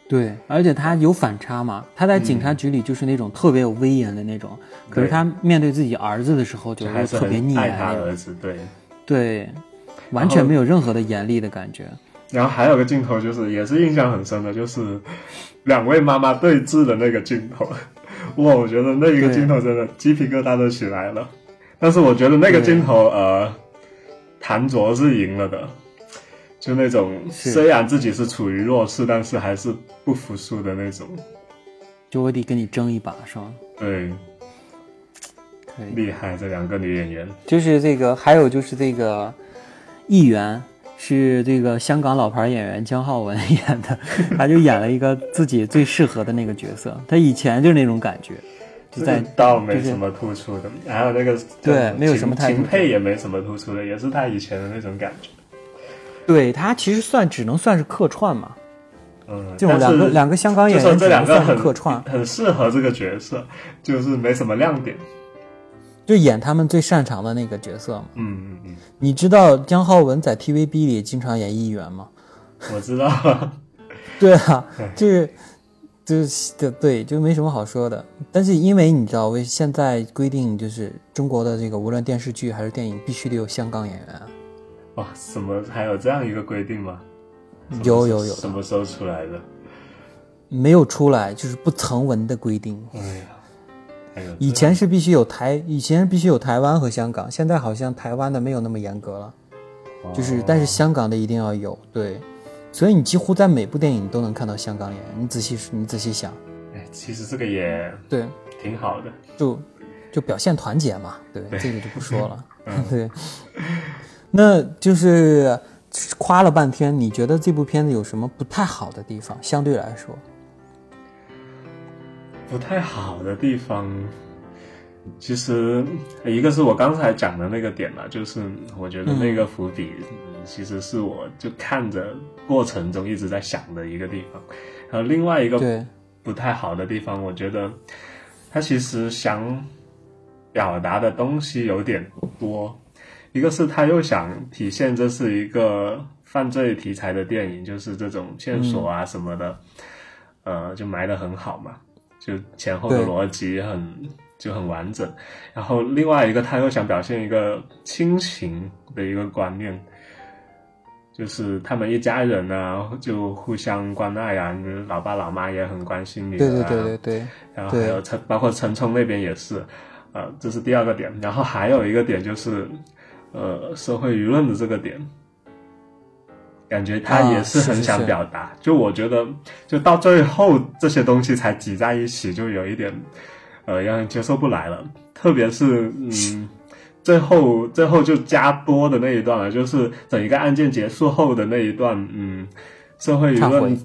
Speaker 1: 对，而且他有反差嘛，他在警
Speaker 2: 嗯
Speaker 1: 察局里就是那种特别有威严的那种，可是他面对自己儿子的时候就特别溺爱，
Speaker 2: 他儿子，对。
Speaker 1: 对，完全没有任何的严厉的感觉。
Speaker 2: 然后还有个镜头就是也是印象很深的，就是两位妈妈对峙的那个镜头，哇，我觉得那一个镜头真的鸡皮疙瘩都起来了。但是我觉得那个镜头，呃，谭卓是赢了的，就那种虽然自己是处于弱势，但是还是不服输的那种，
Speaker 1: 就我得跟你争一把，是吗？
Speaker 2: 对，厉害这两个女演员，
Speaker 1: 就是这个，还有就是这个议员是这个香港老牌演员姜浩文 演的，他就演了一个自己最适合的那个角色。他以前就是那种感觉，就在
Speaker 2: 倒没什么突出的，还有那个
Speaker 1: 对没有什么太
Speaker 2: 秦沛也没什么突出的，也是他以前的那种感觉。
Speaker 1: 对他其实算只能算是客串嘛，
Speaker 2: 嗯，
Speaker 1: 这种两个两个香港演员
Speaker 2: 这两个很
Speaker 1: 客串，
Speaker 2: 很适合这个角色，就是没什么亮点。
Speaker 1: 就演他们最擅长的那个角色嘛。
Speaker 2: 嗯嗯嗯，
Speaker 1: 你知道姜浩文在 TVB 里经常演议员吗？
Speaker 2: 我知道。
Speaker 1: 对啊，就是就是对对，就没什么好说的。但是因为你知道，为现在规定就是中国的这个无论电视剧还是电影，必须得有香港演员。
Speaker 2: 哇，什么还有这样一个规定吗？
Speaker 1: 有有有
Speaker 2: 什么时候出来的？
Speaker 1: 没有出来就是不成文的规定。
Speaker 2: 哎呀，
Speaker 1: 以前是必须有台，以前必须有台湾和香港，现在好像台湾的没有那么严格了，就是
Speaker 2: 哦
Speaker 1: 但是香港的一定要有。对，所以你几乎在每部电影都能看到香港演员。你仔细你仔细想，
Speaker 2: 哎，其实这个也
Speaker 1: 对，
Speaker 2: 挺好的。
Speaker 1: 就就表现团结嘛，对，
Speaker 2: 对
Speaker 1: 这个就不说了，
Speaker 2: 嗯
Speaker 1: 对，那就是夸了半天，你觉得这部片子有什么不太好的地方？相对来说，
Speaker 2: 不太好的地方，其实一个是我刚才讲的那个点嘛，就是我觉得那个伏笔，嗯其实是我就看着过程中一直在想的一个地方。然后另外一个，不太好的地方，我觉得他其实想表达的东西有点多。一个是他又想体现这是一个犯罪题材的电影，就是这种线索啊什么的，呃，就埋得很好嘛，就前后的逻辑很就很完整。然后另外一个他又想表现一个亲情的一个观念，就是他们一家人啊，就互相关爱啊，就是老爸老妈也很关心你、啊，
Speaker 1: 对对对对对，
Speaker 2: 然后还有陈，包括陈冲那边也是，呃，这是第二个点。然后还有一个点就是，呃，社会舆论的这个点，感觉他也是很想表达。就我觉得，就到最后这些东西才挤在一起，就有一点，呃，让人接受不来了。特别是，嗯。最后，最后就加多的那一段了，就是整一个案件结束后的那一段，嗯，社会舆论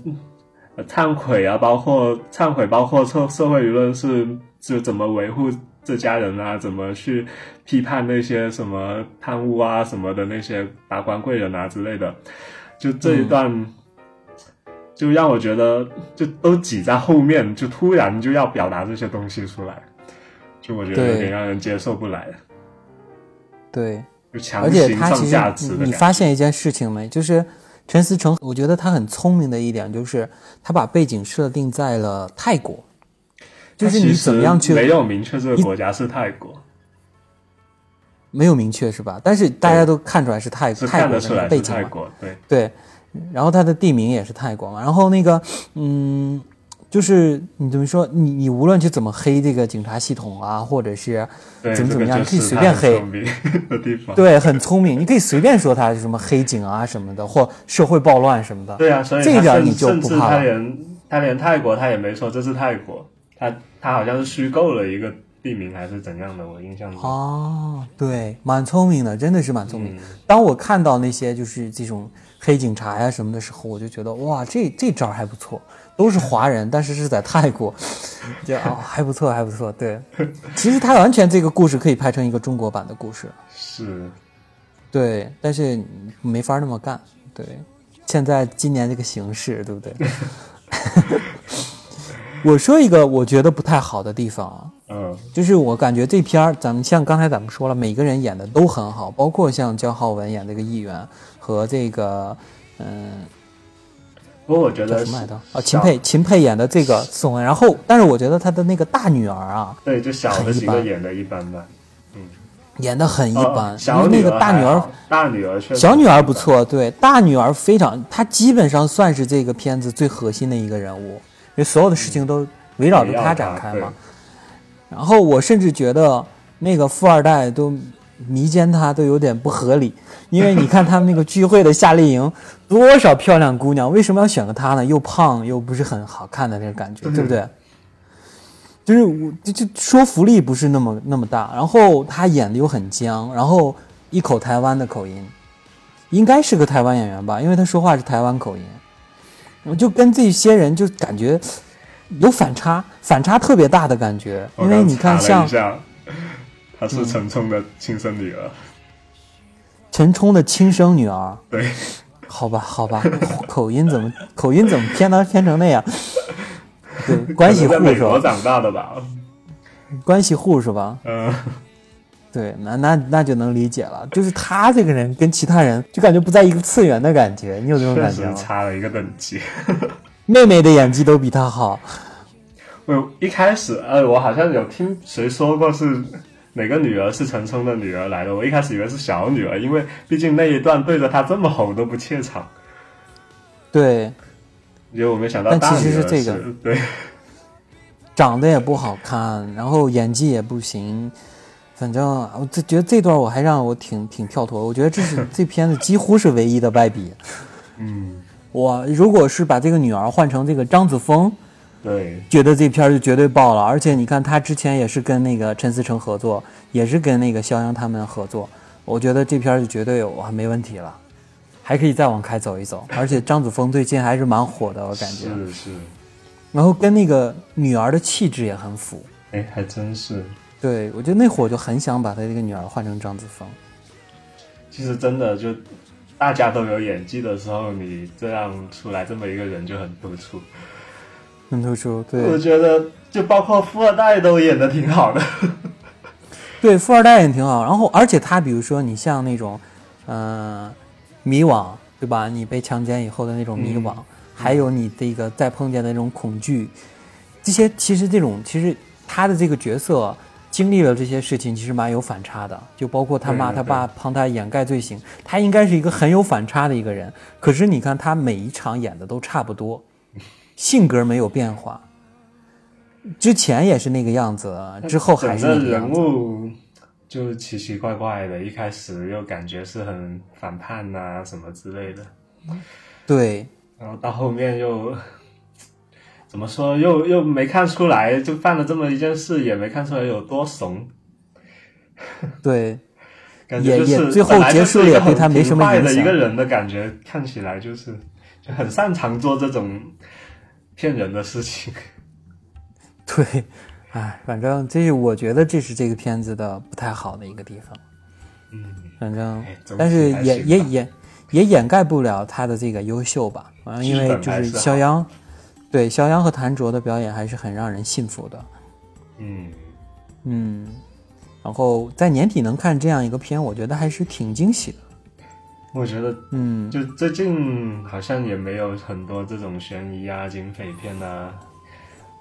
Speaker 2: 呃忏悔啊，包括忏悔，包括社社会舆论是就怎么维护这家人啊，怎么去批判那些什么贪污啊什么的那些达官贵人啊之类的，就这一段，就让我觉得就都挤在后面，就突然就要表达这些东西出来，就我觉得有点让人接受不来，
Speaker 1: 对，
Speaker 2: 就强
Speaker 1: 而且
Speaker 2: 行上
Speaker 1: 他其
Speaker 2: 价值的
Speaker 1: 实你你。发现一件事情没？就是陈思诚，我觉得他很聪明的一点就是他把背景设定在了泰国，就是你怎么样去
Speaker 2: 没有明确这个国家是泰国，
Speaker 1: 没有明确是吧？但是大家都看出来是泰
Speaker 2: 是
Speaker 1: 泰国的背景嘛，
Speaker 2: 泰国，对。
Speaker 1: 对，然后它的地名也是泰国嘛，然后那个嗯，就是你怎么说，你你无论去怎么黑这个警察系统啊，或者是，怎么怎么样，
Speaker 2: 这个
Speaker 1: 你可以随便黑。对，很聪明，你可以随便说他是什么黑警啊什么的，或社会暴乱什么的，
Speaker 2: 对啊，所以
Speaker 1: 这一点你就不怕了。
Speaker 2: 连他连泰国他也没说这是泰国，他他好像是虚构了一个地名还是怎样的，我印象中。
Speaker 1: 哦，对，蛮聪明的，真的是蛮聪明。
Speaker 2: 嗯
Speaker 1: 当我看到那些就是这种黑警察呀什么的时候，我就觉得哇，这这招还不错，都是华人，但是是在泰国，就哦还不错，还不错。对，其实他完全这个故事可以拍成一个中国版的故事，
Speaker 2: 是，
Speaker 1: 对，但是没法那么干，对。现在今年这个形势，对不对？我说一个我觉得不太好的地方啊，
Speaker 2: 嗯
Speaker 1: 就是我感觉这片儿，咱们像刚才咱们说了，每个人演的都很好，包括像焦浩文演这个议员和这个嗯
Speaker 2: 不过我觉得
Speaker 1: 叫什么来着？啊，秦沛秦沛演的这个宋恩，然后但是我觉得他的那个大女儿啊
Speaker 2: 对，就小的几个演的一般般，嗯
Speaker 1: 演的很一
Speaker 2: 哦
Speaker 1: 般，因
Speaker 2: 小
Speaker 1: 为那个大女儿
Speaker 2: 大女儿确实
Speaker 1: 小女儿不错，对，大女儿非常，她基本上算是这个片子最核心的一个人物，因为所有的事情都围绕着她展开嘛。然后我甚至觉得那个富二代都迷奸她都有点不合理，因为你看他们那个聚会的夏令营，多少漂亮姑娘，为什么要选个她呢？又胖又不是很好看的那个感觉，对不对？就是我就就说服力不是那么那么大，然后他演的又很僵，然后一口台湾的口音，应该是个台湾演员吧，因为他说话是台湾口音，我就跟这些人就感觉有反差，反差特别大的感觉，因为你看像
Speaker 2: 下，她是陈冲的亲生女儿，
Speaker 1: 陈冲的亲生女儿，
Speaker 2: 对，
Speaker 1: 好吧，好吧，口音怎么口音怎么偏到偏成那样？对，关系户
Speaker 2: 可能在美
Speaker 1: 是吧？
Speaker 2: 国长大的吧，
Speaker 1: 关系户是吧？
Speaker 2: 嗯，
Speaker 1: 对，那那那就能理解了，就是他这个人跟其他人就感觉不在一个次元的感觉，你有这种感觉吗？
Speaker 2: 差了一个等级。
Speaker 1: 妹妹的演技都比他好，
Speaker 2: 我一开始，呃，我好像有听谁说过是哪个女儿是陈冲的女儿来的，我一开始以为是小女儿，因为毕竟那一段对着她这么吼都不怯场，
Speaker 1: 对，
Speaker 2: 因为我没想到
Speaker 1: 但其
Speaker 2: 大女儿
Speaker 1: 实是这个。
Speaker 2: 对，
Speaker 1: 长得也不好看，然后演技也不行，反正我就觉得这段我还让我挺挺跳脱，我觉得这是 这片子几乎是唯一的败笔。
Speaker 2: 嗯，
Speaker 1: 我如果是把这个女儿换成这个张子枫，
Speaker 2: 对，
Speaker 1: 觉得这片儿就绝对爆了。而且你看，他之前也是跟那个陈思诚合作，也是跟那个肖央他们合作，我觉得这片儿就绝对哇没问题了，还可以再往开走一走。而且张子枫最近还是蛮火的，我感觉。
Speaker 2: 是是，
Speaker 1: 然后跟那个女儿的气质也很符。
Speaker 2: 哎，还真是。
Speaker 1: 对，我觉得那会儿就很想把他这个女儿换成张子枫。
Speaker 2: 其实真的就大家都有演技的时候，你这样出来这么一个人就很突出。
Speaker 1: 很突出，对我
Speaker 2: 觉得就包括富二代都演的挺好的。
Speaker 1: 对，富二代也挺好。然后，而且他比如说你像那种，呃，迷惘，对吧？你被强奸以后的那种迷惘，还有你这个再碰见的那种恐惧，这些其实这种其实他的这个角色经历了这些事情，其实蛮有反差的。就包括他妈他爸帮他掩盖罪行，他应该是一个很有反差的一个人。可是你看他每一场演的都差不多，性格没有变化。之前也是那个样子，之后还是那
Speaker 2: 个
Speaker 1: 样子。
Speaker 2: 物就奇奇怪怪的，一开始又感觉是很反叛呐、什么之类的，
Speaker 1: 对，
Speaker 2: 然后到后面又怎么说，又又没看出来，就犯了这么一件事，也没看出来有多怂，
Speaker 1: 对，
Speaker 2: 感觉就是
Speaker 1: 也也最后结束了也对他没什么
Speaker 2: 挺坏
Speaker 1: 影响
Speaker 2: 的一个人的感觉，看起来就是就很擅长做这种骗人的事情。
Speaker 1: 对，哎，反正这是我觉得这是这个片子的不太好的一个地方。
Speaker 2: 嗯，
Speaker 1: 反正但是也也也也掩盖不了他的这个优秀吧。反正，因为就是肖央，对肖央和谭卓的表演还是很让人信服的。
Speaker 2: 嗯，
Speaker 1: 嗯，然后在年底能看这样一个片，我觉得还是挺惊喜的。
Speaker 2: 我觉得
Speaker 1: 嗯，
Speaker 2: 就最近好像也没有很多这种悬疑啊、警匪片啊，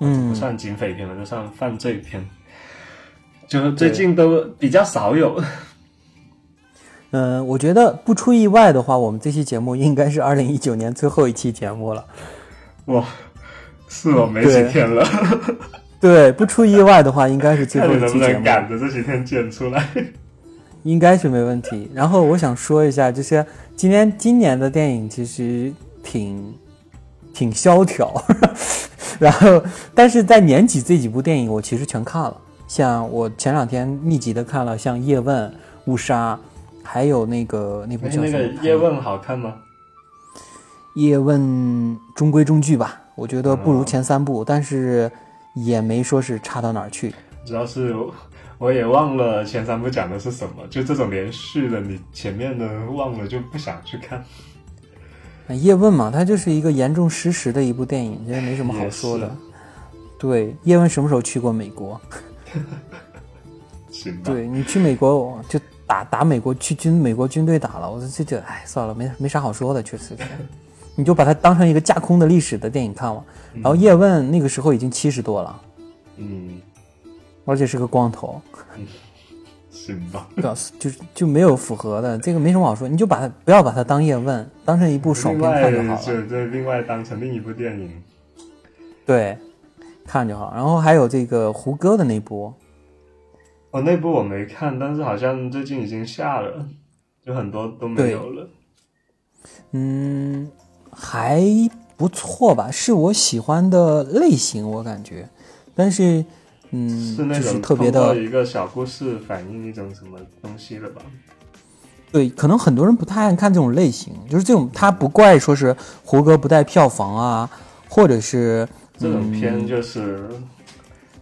Speaker 1: 嗯
Speaker 2: 不算警匪片了，就算犯罪片，就最近都比较少有。
Speaker 1: 嗯，我觉得不出意外的话，我们这期节目应该是二零一九年最后一期节目了。
Speaker 2: 哇，是我没几天了，
Speaker 1: 对，不出意外的话，应该是最
Speaker 2: 看你能不
Speaker 1: 后一期节目，
Speaker 2: 能赶着这几天剪出来。
Speaker 1: 应该是没问题。然后我想说一下，就是今年今年的电影其实挺挺萧条，然后但是在年底这几部电影我其实全看了，像我前两天密集的看了像《叶问》《误杀》，还有那个那部叫
Speaker 2: 那个《叶问》好看吗？
Speaker 1: 《叶问》中规中矩吧，我觉得不如前三部，但是也没说是差到哪儿去。
Speaker 2: 主要是我也忘了前三部讲的是什么，就这种连续的，你前面的忘了就不想去看。
Speaker 1: 叶问嘛，他就是一个严重失实的一部电影，这没什么好说的。对，叶问什么时候去过美国？
Speaker 2: 行吧。
Speaker 1: 对你去美国就打打美国去军美国军队打了，我就觉得哎算了，没没啥好说的，确实是。你就把它当成一个架空的历史的电影看了。然后叶问那个时候已经七十多了，
Speaker 2: 嗯，
Speaker 1: 而且是个光头。
Speaker 2: 行吧。
Speaker 1: 对，就就没有符合的，这个没什么好说，你就把它不要把它当叶问，当成一部爽片看就好了。
Speaker 2: 就就另外当成另一部电影。
Speaker 1: 对，看就好。然后还有这个胡歌的那部，
Speaker 2: 哦，那部我没看，但是好像最近已经下了，就很多都没有了。
Speaker 1: 嗯，还不错吧，是我喜欢的类型，我感觉，但是。嗯，
Speaker 2: 是那种
Speaker 1: 特别的
Speaker 2: 一个小故事反映一种什么东西的吧？
Speaker 1: 对，可能很多人不太爱看这种类型，就是这种他不怪说是胡歌不带票房啊，或者是
Speaker 2: 这种片就是，
Speaker 1: 嗯、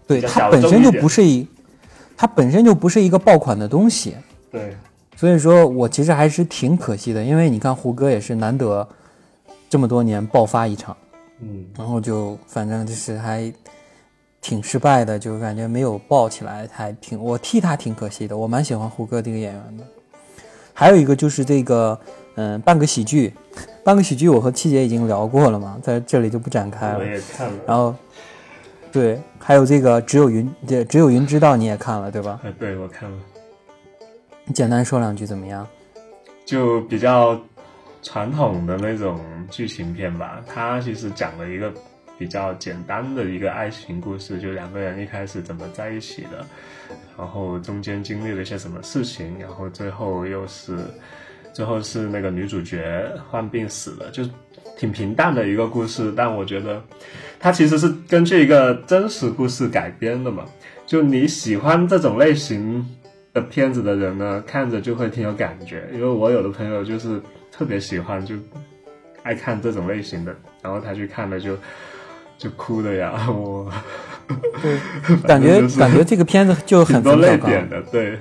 Speaker 1: 对它本身就不是一，它本身就不是一个爆款的东西。
Speaker 2: 对，
Speaker 1: 所以说我其实还是挺可惜的，因为你看胡歌也是难得这么多年爆发一场，
Speaker 2: 嗯，
Speaker 1: 然后就反正就是还。挺失败的，就感觉没有爆起来，还挺我替他挺可惜的。我蛮喜欢胡歌这个演员的。还有一个就是这个，嗯，半个喜剧，半个喜剧我和七姐已经聊过了嘛，在这里就不展开了。
Speaker 2: 我也看了。
Speaker 1: 然后，对，还有这个只有云，只有云知道你也看了对吧？
Speaker 2: 哎，对我看了。
Speaker 1: 你简单说两句怎么样？
Speaker 2: 就比较传统的那种剧情片吧，它其实讲了一个。比较简单的一个爱情故事，就两个人一开始怎么在一起的，然后中间经历了一些什么事情，然后最后又是，最后是那个女主角患病死了，就挺平淡的一个故事。但我觉得，它其实是根据一个真实故事改编的嘛。就你喜欢这种类型的片子的人呢，看着就会挺有感觉。因为我有的朋友就是特别喜欢，就爱看这种类型的，然后他去看了就。就哭的呀，我
Speaker 1: 对，感觉感觉这个片子就很
Speaker 2: 多泪点的，对。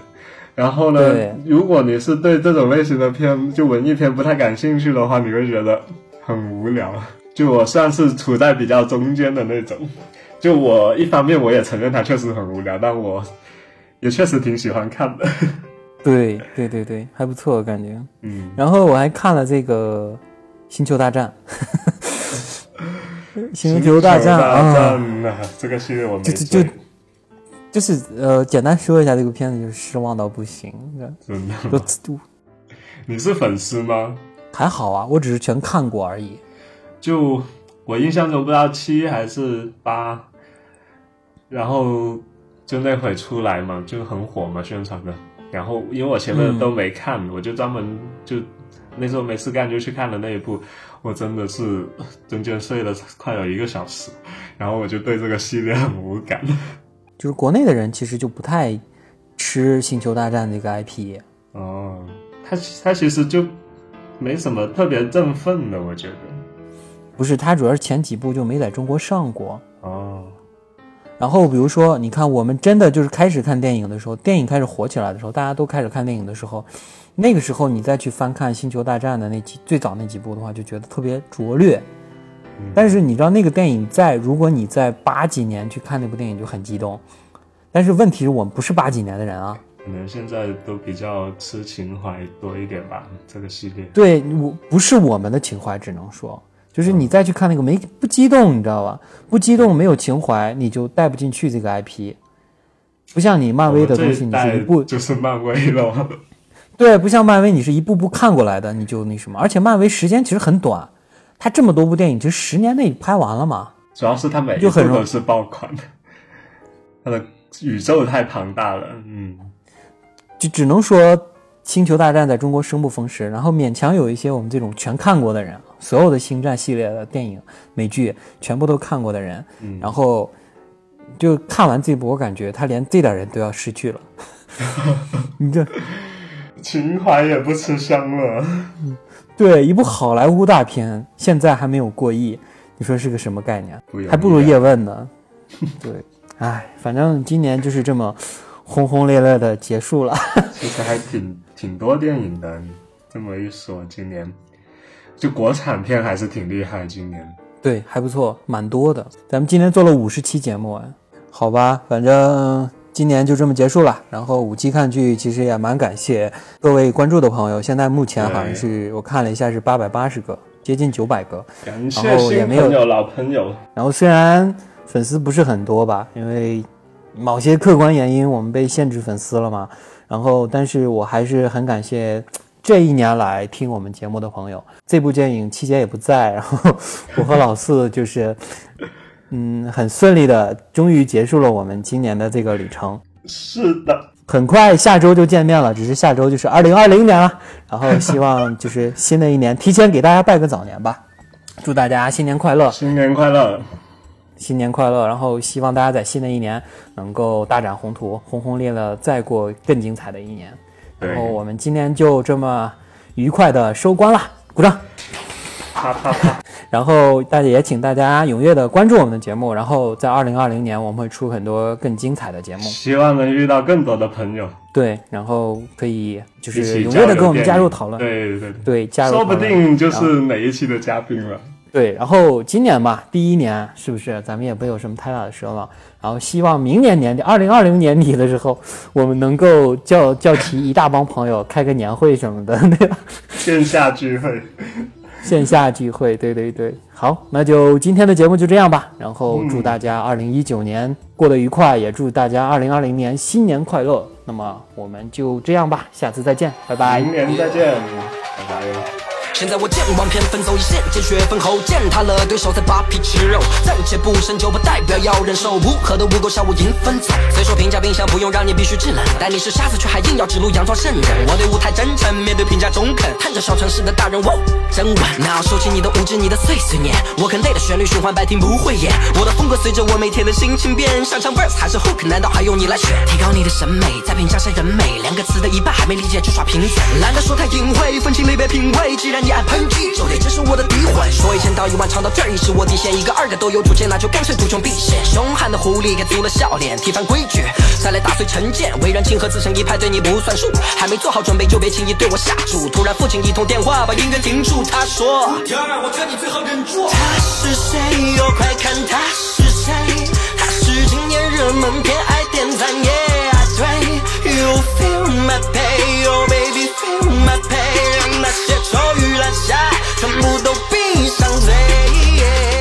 Speaker 2: 然后呢，如果你是对这种类型的片，就文艺片不太感兴趣的话，你会觉得很无聊。就我算是处在比较中间的那种，就我一方面我也承认它确实很无聊，但我也确实挺喜欢看的。
Speaker 1: 对对对对，还不错，感觉。
Speaker 2: 嗯。
Speaker 1: 然后我还看了这个《星球大战》。星球大战
Speaker 2: 啊，这个系列我没
Speaker 1: 就就就是呃，简单说一下这个片子，就是失望到不行，
Speaker 2: 真的。
Speaker 1: 就
Speaker 2: 你是粉丝吗？
Speaker 1: 还好啊，我只是全看过而已。
Speaker 2: 就我印象中不知道七还是八，然后就那会出来嘛，就很火嘛，宣传的。然后因为我前面都没看，
Speaker 1: 嗯、
Speaker 2: 我就专门就那时候没事干就去看了那一部。我真的是 中间睡了快有一个小时，然后我就对这个系列很无感。
Speaker 1: 就是国内的人其实就不太吃《星球大战》这个 IP。
Speaker 2: 哦，他他其实就没什么特别振奋的，我觉得。
Speaker 1: 不是，他主要是前几部就没在中国上过。
Speaker 2: 哦。
Speaker 1: 然后比如说，你看我们真的就是开始看电影的时候，电影开始火起来的时候，大家都开始看电影的时候。那个时候你再去翻看《星球大战》的那几最早那几部的话，就觉得特别拙劣。但是你知道那个电影在，如果你在八几年去看那部电影就很激动。但是问题是我们不是八几年的人啊。
Speaker 2: 可能现在都比较吃情怀多一点吧，这个系列。
Speaker 1: 对，我不是我们的情怀，只能说，就是你再去看那个没不激动，你知道吧？不激动，没有情怀，你就带不进去这个 IP。不像你漫威的东西，你是一部
Speaker 2: 就是漫威了。
Speaker 1: 对，不像漫威，你是一步步看过来的，你就那什么。而且漫威时间其实很短，它这么多部电影，其实十年内拍完了嘛。
Speaker 2: 主要是它每一部都是爆款，它的宇宙太庞大了，嗯。
Speaker 1: 就只能说《星球大战》在中国生不逢时，然后勉强有一些我们这种全看过的人，所有的星战系列的电影、美剧全部都看过的人，
Speaker 2: 嗯、
Speaker 1: 然后就看完这部，我感觉他连这点人都要失去了。你这
Speaker 2: 情怀也不吃香了。
Speaker 1: 对一部好莱坞大片，现在还没有过亿，你说是个什么概念还不如叶问呢。对，哎，反正今年就是这么轰轰烈烈的结束了。
Speaker 2: 其实还挺挺多电影的，这么一说，今年就国产片还是挺厉害。今年
Speaker 1: 对，还不错，蛮多的。咱们今天做了五十期节目，啊，好吧，反正今年就这么结束了。然后五期看剧，其实也蛮感谢各位关注的朋友。现在目前好像是我看了一下是八百八十个，接近九百个。
Speaker 2: 感谢
Speaker 1: 然后也没有
Speaker 2: 新朋友、老朋友，
Speaker 1: 然后虽然粉丝不是很多吧，因为某些客观原因我们被限制粉丝了嘛。然后，但是我还是很感谢这一年来听我们节目的朋友。这部电影七姐也不在，然后我和老四就是，嗯，很顺利的，终于结束了我们今年的这个旅程。
Speaker 2: 是的，
Speaker 1: 很快下周就见面了，只是下周就是二零二零年了。然后希望就是新的一年，提前给大家拜个早年吧，祝大家新年快乐。
Speaker 2: 新年快乐！
Speaker 1: 新年快乐！然后希望大家在新的一年能够大展宏图，轰轰烈烈再过更精彩的一年。
Speaker 2: 对
Speaker 1: 然后我们今天就这么愉快的收官了，鼓掌。
Speaker 2: 啪啪啪！
Speaker 1: 然后大家也请大家踊跃的关注我们的节目，然后在二零二零年我们会出很多更精彩的节目。
Speaker 2: 希望能遇到更多的朋友，
Speaker 1: 对，然后可以就是踊跃的跟我们加入讨论。
Speaker 2: 对对对，
Speaker 1: 对，加入
Speaker 2: 说不定就是哪一期的嘉宾了。
Speaker 1: 对，然后今年嘛，第一年是不是咱们也不有什么太大的奢望？然后希望明年年底，二零二零年底的时候，我们能够叫叫齐一大帮朋友开个年会什么的，对吧
Speaker 2: 线下聚会，
Speaker 1: 线下聚会。对对对，好，那就今天的节目就这样吧。然后祝大家二零一九年过得愉快，也祝大家二零二零年新年快乐。那么我们就这样吧，下次再见，拜拜。
Speaker 2: 明年再见，拜拜。
Speaker 3: 现在我剑往偏锋走一线，见血封喉，践踏了对手才扒皮吃肉。暂且不深究，不代表要忍受。无何的污垢向我迎风走。虽说评价冰箱不用让你必须制冷，但你是瞎子却还硬要指路佯装圣人。我对舞台真诚，面对评价中肯，看着小城市的大人物真稳。那收起你的无知，你的碎碎念。我更累的旋律循环白听不会演。我的风格随着我每天的心情变，想唱 verse 还是 hook，难道还用你来选？提高你的审美，再评价谁人美。两个词的一半还没理解就耍贫嘴，懒得说太隐晦，分清类别品味。既然你爱抨击，就得接受我的诋毁。说一千道一万，唱到这儿已是我底线。一个二个都有主见，那就干脆独穷匕现。凶悍的狐狸给足了笑脸，踢翻规矩，再来打碎成见。为人亲和自成一派，对你不算数。还没做好准备，就别轻易对我下注。突然父亲一通电话，把音乐停住。他说：第二，我劝你最好忍住。他是谁？哟，快看他是谁？他是今年热门偏爱点赞。Yeah, 对，You feel my pain, oh baby, feel my pain. 那些丑语烂笑，全部都闭上嘴。